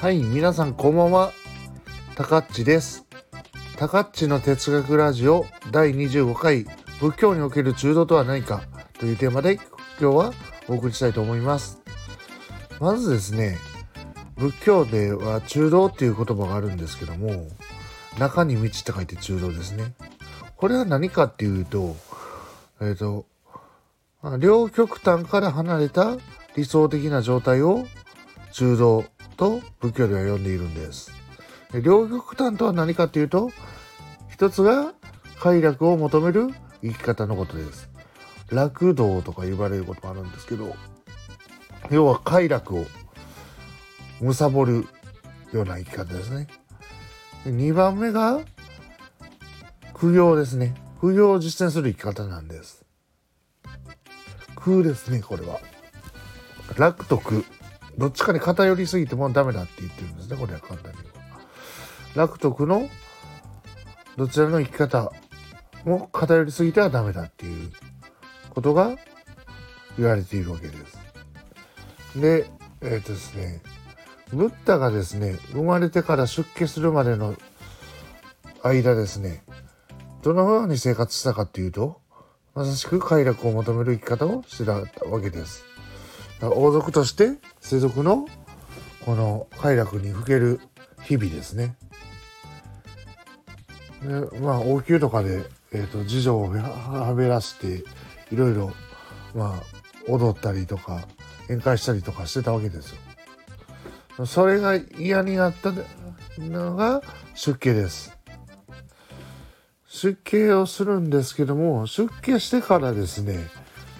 はい、皆さんこんばんは。たかっちです。たかっちの哲学ラジオ第25回仏教における中道とは何かというテーマで今日はお送りしたいと思います。まずですね、仏教では中道っていう言葉があるんですけども、中に道って書いて中道ですね。これは何かっていうと、えっ、と、両極端から離れた理想的な状態を中道と仏教では呼んでいるんです。両極端とは何かっていうと、一つが快楽を求める生き方のことです。楽道とか言われることもあるんですけど、要は快楽を貪るような生き方ですね。で2番目が苦行ですね。苦行を実践する生き方なんです。空ですね、これは。楽と苦。どっちかに偏りすぎてもダメだって言ってるんですね、これは簡単に言えば。楽と苦のどちらの生き方も偏りすぎてはダメだっていうことが言われているわけです。で、えっ、とですね、ブッダがですね、生まれてから出家するまでの間ですね、どのように生活したかっていうと、まさしく快楽を求める生き方をしてたわけです。王族として世俗のこの快楽にふける日々ですね。でまあ王宮とかで、えー、と次女をはべらしていろいろまあ踊ったりとか宴会したりとかしてたわけですよ。それが嫌になったのが出家です。出家をするんですけども出家してからですね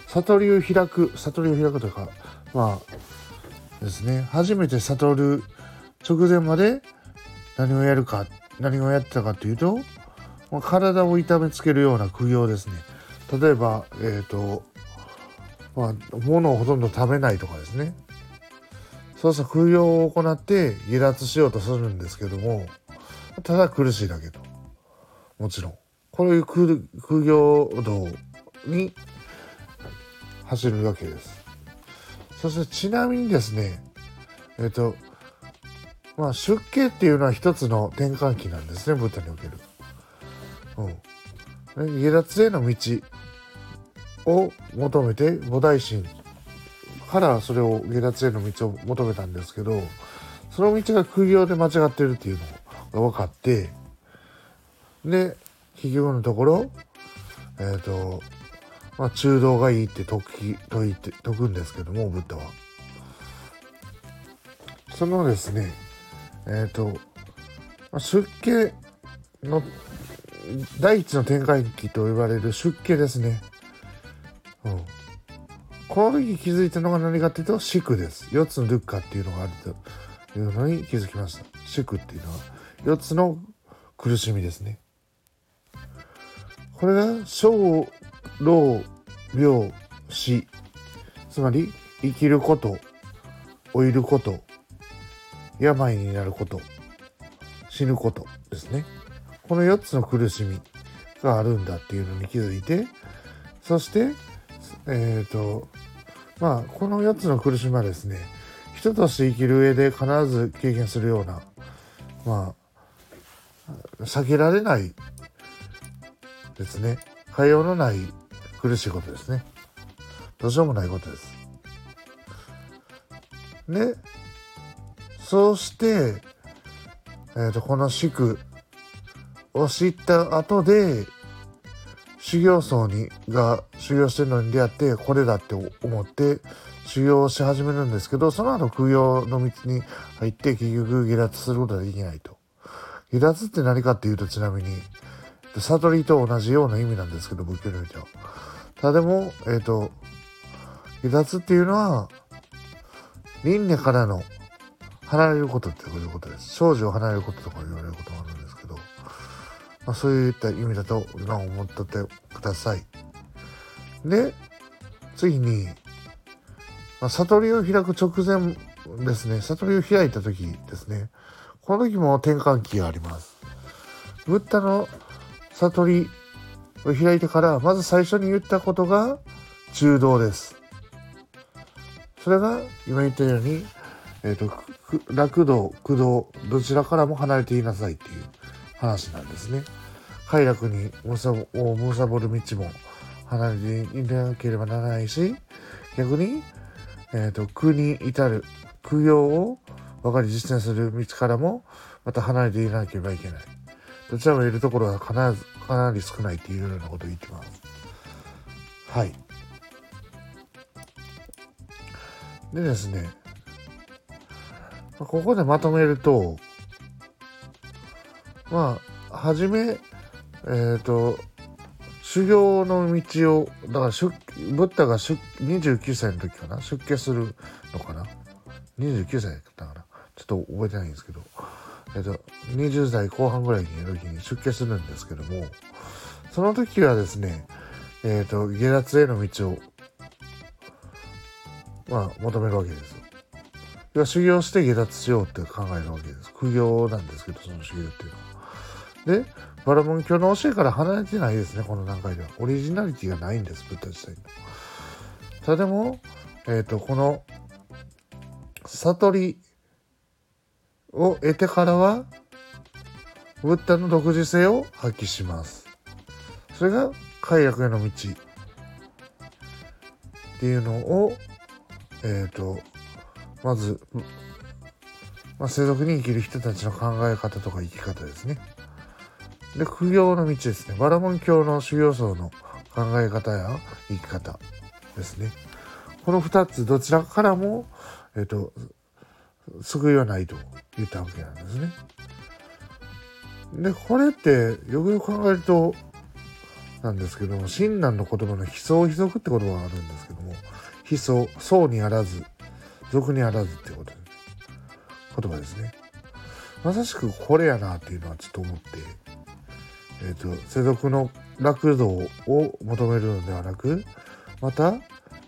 悟りを開く悟りを開くというかまあですね。初めて悟る直前まで何をやるか何をやってたかというとま体を痛めつけるような苦行ですね。例えばえっ、とまあ物をほとんど食べないとかですね。そうそう苦行を行って離脱しようとするんですけどもただ苦しいだけと。もちろん。こういう苦行道に走るわけです。そしてちなみにですねえっ、とまあ出家っていうのは一つの転換期なんですねブッダにおける。うん、離脱への道を求めて菩提心からそれを離脱への道を求めたんですけどその道が苦行で間違ってるっていうのが分かってで結局のところえっ、とまあ中道がいいって説き説いて説くんですけどもブッダは。そのですねえっ、と、まあ出家の第一の展開期と言われる出家ですね。うん。この時気づいたのが何かっていうと、宿です。四つのルッカっていうのがあるというのに気づきました。宿っていうのは四つの苦しみですね。これが小、老、病、死。つまり、生きること、老いること、病になること、死ぬことですね。この4つの苦しみがあるんだっていうのに気づいて、そして、えっ、と、まあ、この4つの苦しみはですね、人として生きる上で必ず経験するような、まあ、避けられないですね。変えようのない苦しいことですね。どうしようもないことです。で、そうして、えー、とこの宿を知った後で修行僧にが修行してるのに出会ってこれだって思って修行をし始めるんですけどその後空用の道に入って結局下脱することができないと。下脱って何かっていうとちなみに悟りと同じような意味なんですけど仏教においては。ただでも、えっ、と下脱っていうのは輪廻からの離れることっていうことです。少女を離れることとか言われることもあるんですけど、まあ、そういった意味だと思っとってください。で、次に、まあ、悟りを開く直前ですね、悟りを開いた時ですね、この時も転換期があります。ブッダの悟りを開いてから、まず最初に言ったことが中道です。それが今言ったようにえっ、と、楽道、駆動、どちらからも離れていなさいっていう話なんですね。快楽にむさをむさぼる道も離れていなければならないし、逆に、えっ、と、苦に至る、苦行を分かり実践する道からも、また離れていなければいけない。どちらもいるところは必ず、かなり少ないっていうようなことを言ってます。はい。でですね、ここでまとめると、まあ、はじめ、えっ、ー、と、修行の道を、だから出、ブッダが出29歳の時かな、出家するのかな？29歳だったかな？ちょっと覚えてないんですけど、えっ、と、20代後半ぐらいの時に出家するんですけども、その時はですね、えっ、ー、と、下脱への道を、まあ、求めるわけです。要は修行して下脱しようって考えるわけです。苦行なんですけど、その修行っていうのは。で、バラモン教の教えから離れてないですね、この段階では。オリジナリティがないんです、ブッダ自体の。ただでも、えっ、ー、と、この、悟りを得てからは、ブッダの独自性を発揮します。それが快楽への道っていうのを、えっ、ー、と、まず、まあ、世俗に生きる人たちの考え方とか生き方ですね。で、苦行の道ですね。バラモン教の修行僧の考え方や生き方ですね。この二つ、どちらからも、えっ、ー、と、救いはないと言ったわけなんですね。で、これってよくよく考えると、なんですけども、親鸞の言葉の悲壮悲俗って言葉があるんですけども、悲壮、層にあらず、俗にあらずってこと言葉ですね。まさしくこれやなっていうのはちょっと思って、えっ、ー、と、世俗の楽道を求めるのではなく、また、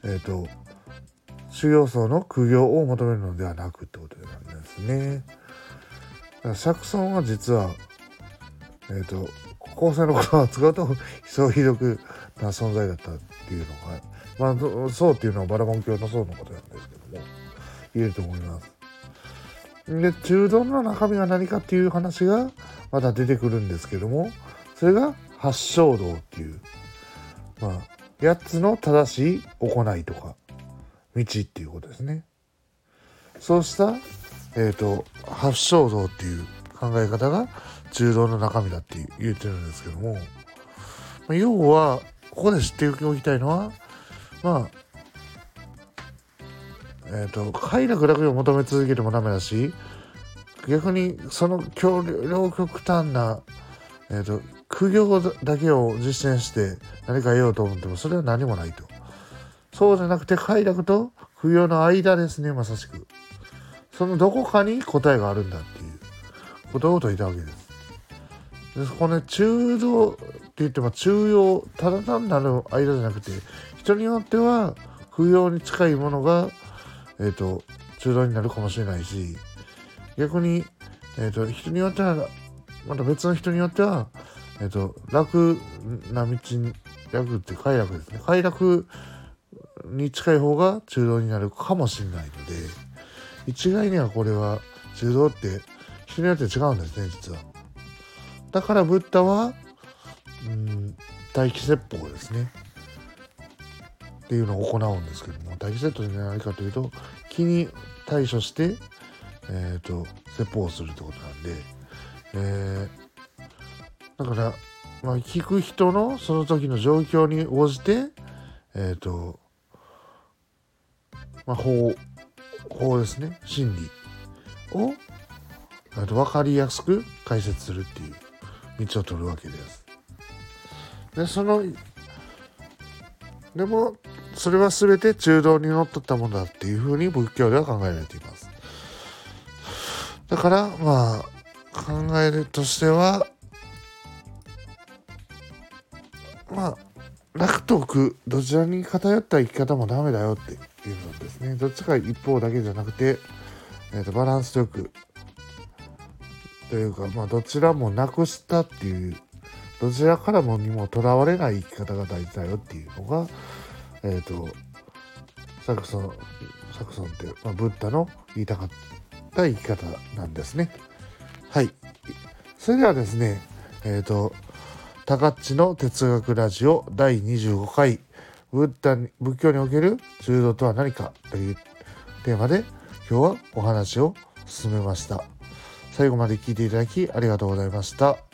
えっ、ー、と、修行僧の苦行を求めるのではなくってことなんですね。釈尊は実は、えっ、ー、と、後世の言葉を使うと、悲壮ひどくな存在だったっていうのが、まあ、そうっていうのはバラモン教の僧のことなんですけども、言えると思います。で、中道の中身が何かっていう話がまた出てくるんですけども、それが八正道っていう、まあ、8つの正しい行いとか、道っていうことですね。そうした、えっ、ー、と、八正道っていう考え方が中道の中身だって言ってるんですけども、まあ、要は、ここで知っておきたいのは、まあ、えっ、ー、と、快楽だけを求め続けてもダメだし、逆にその強両極端な、えっ、ー、と、苦行だけを実践して何か得ようと思っても、それは何もないと。そうじゃなくて、快楽と苦行の間ですね、まさしく。そのどこかに答えがあるんだっていうことを説いたわけです。でこのね、中道って言っても中庸、ただ単なる間じゃなくて、人によっては不要に近いものがえっ、ー、と、中道になるかもしれないし、逆に、えっ、ー、と、人によっては、また別の人によっては、えっ、ー、と、楽な道に、楽って快楽ですね。快楽に近い方が中道になるかもしれないので、一概にはこれは中道って人によって違うんですね、実は。だからブッダは、うん、大気説法ですね。っていうのを行うんですけども大気セットじゃないかというと気に対処して、えーと、説法をするってことなんで、えー、だから、まあ、聞く人のその時の状況に応じてえっ、ー、とまあ法法ですね真理をと分かりやすく解説するっていう道を取るわけです。でそのでもそれは全て中道にのっとったものだっていうふうに仏教では考えられています。だからまあ考えるとしてはまあ楽と苦どちらに偏った生き方もダメだよっていうのですね。どっちか一方だけじゃなくて、えーと、バランスよくというかまあどちらもなくしたっていうどちらからもにもとらわれない生き方が大事だよっていうのがえっ、ー、とサクソンサクソンって、まあ、ブッダの言いたかった生き方なんですね。はい。それではですねえっ、ー、とタカッチの哲学ラジオ第25回ブッダ仏教における柔道とは何かというテーマで今日はお話を進めました。最後まで聞いていただきありがとうございました。